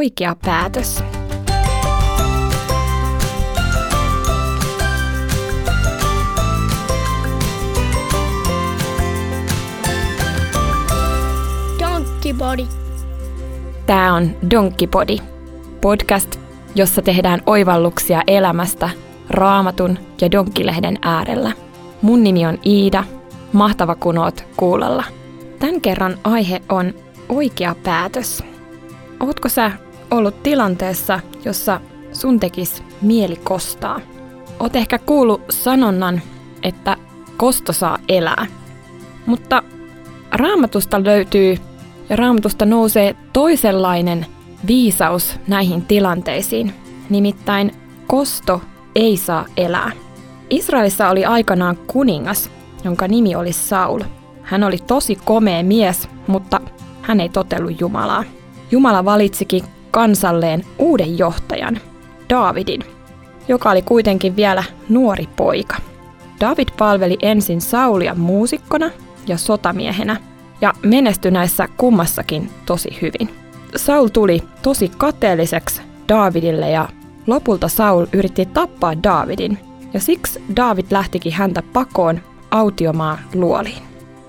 oikea päätös. Donkkipodi. Tämä on Donkkipodi, podcast, jossa tehdään oivalluksia elämästä raamatun ja donkkilehden äärellä. Mun nimi on Iida, mahtava kun oot kuulolla. Tämän kerran aihe on oikea päätös. Ootko sä ollut tilanteessa, jossa sun tekis mieli kostaa? Oot ehkä kuullut sanonnan, että kosto saa elää. Mutta raamatusta löytyy ja raamatusta nousee toisenlainen viisaus näihin tilanteisiin. Nimittäin kosto ei saa elää. Israelissa oli aikanaan kuningas, jonka nimi oli Saul. Hän oli tosi komea mies, mutta hän ei totellut Jumalaa. Jumala valitsikin kansalleen uuden johtajan, Daavidin, joka oli kuitenkin vielä nuori poika. David palveli ensin Saulia muusikkona ja sotamiehenä ja menestyi näissä kummassakin tosi hyvin. Saul tuli tosi kateelliseksi Davidille ja lopulta Saul yritti tappaa Davidin ja siksi David lähtikin häntä pakoon autiomaa luoliin.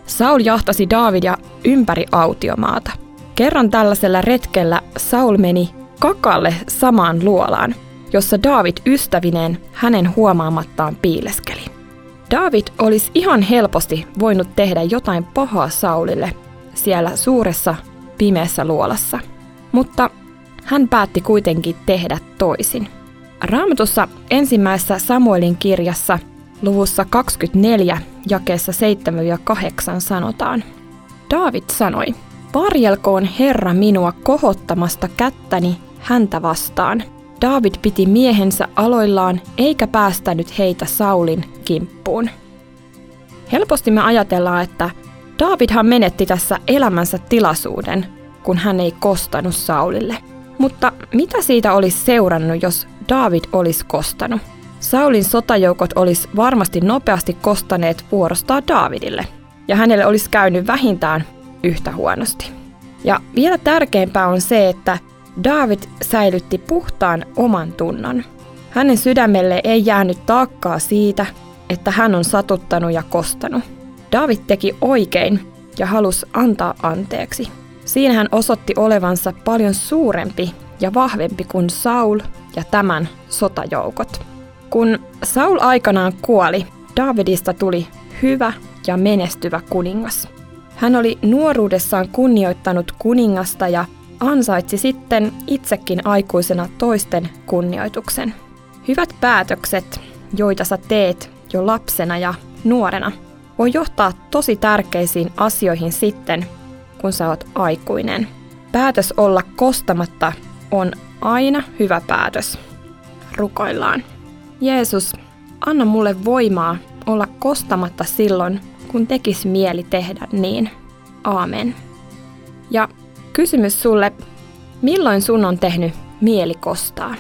Saul jahtasi Davidia ympäri autiomaata. Kerran tällaisella retkellä Saul meni kakalle samaan luolaan, jossa David ystävineen hänen huomaamattaan piileskeli. David olisi ihan helposti voinut tehdä jotain pahaa Saulille siellä suuressa pimeässä luolassa, mutta hän päätti kuitenkin tehdä toisin. Raamatussa ensimmäisessä Samuelin kirjassa luvussa 24 jakeessa 7-8 sanotaan. David sanoi, Varjelkoon Herra minua kohottamasta kättäni häntä vastaan. David piti miehensä aloillaan eikä päästänyt heitä Saulin kimppuun. Helposti me ajatellaan, että Davidhan menetti tässä elämänsä tilaisuuden, kun hän ei kostanut Saulille. Mutta mitä siitä olisi seurannut, jos David olisi kostanut? Saulin sotajoukot olisi varmasti nopeasti kostaneet vuorostaa Davidille, ja hänelle olisi käynyt vähintään yhtä huonosti. Ja vielä tärkeämpää on se, että David säilytti puhtaan oman tunnon. Hänen sydämelle ei jäänyt taakkaa siitä, että hän on satuttanut ja kostanut. David teki oikein ja halusi antaa anteeksi. Siinä hän osoitti olevansa paljon suurempi ja vahvempi kuin Saul ja tämän sotajoukot. Kun Saul aikanaan kuoli, Davidista tuli hyvä ja menestyvä kuningas. Hän oli nuoruudessaan kunnioittanut kuningasta ja ansaitsi sitten itsekin aikuisena toisten kunnioituksen. Hyvät päätökset, joita sä teet jo lapsena ja nuorena, voi johtaa tosi tärkeisiin asioihin sitten, kun sä oot aikuinen. Päätös olla kostamatta on aina hyvä päätös. Rukoillaan. Jeesus, anna mulle voimaa olla kostamatta silloin, kun tekis mieli tehdä niin. Aamen. Ja kysymys sulle, milloin sun on tehnyt mieli kostaa?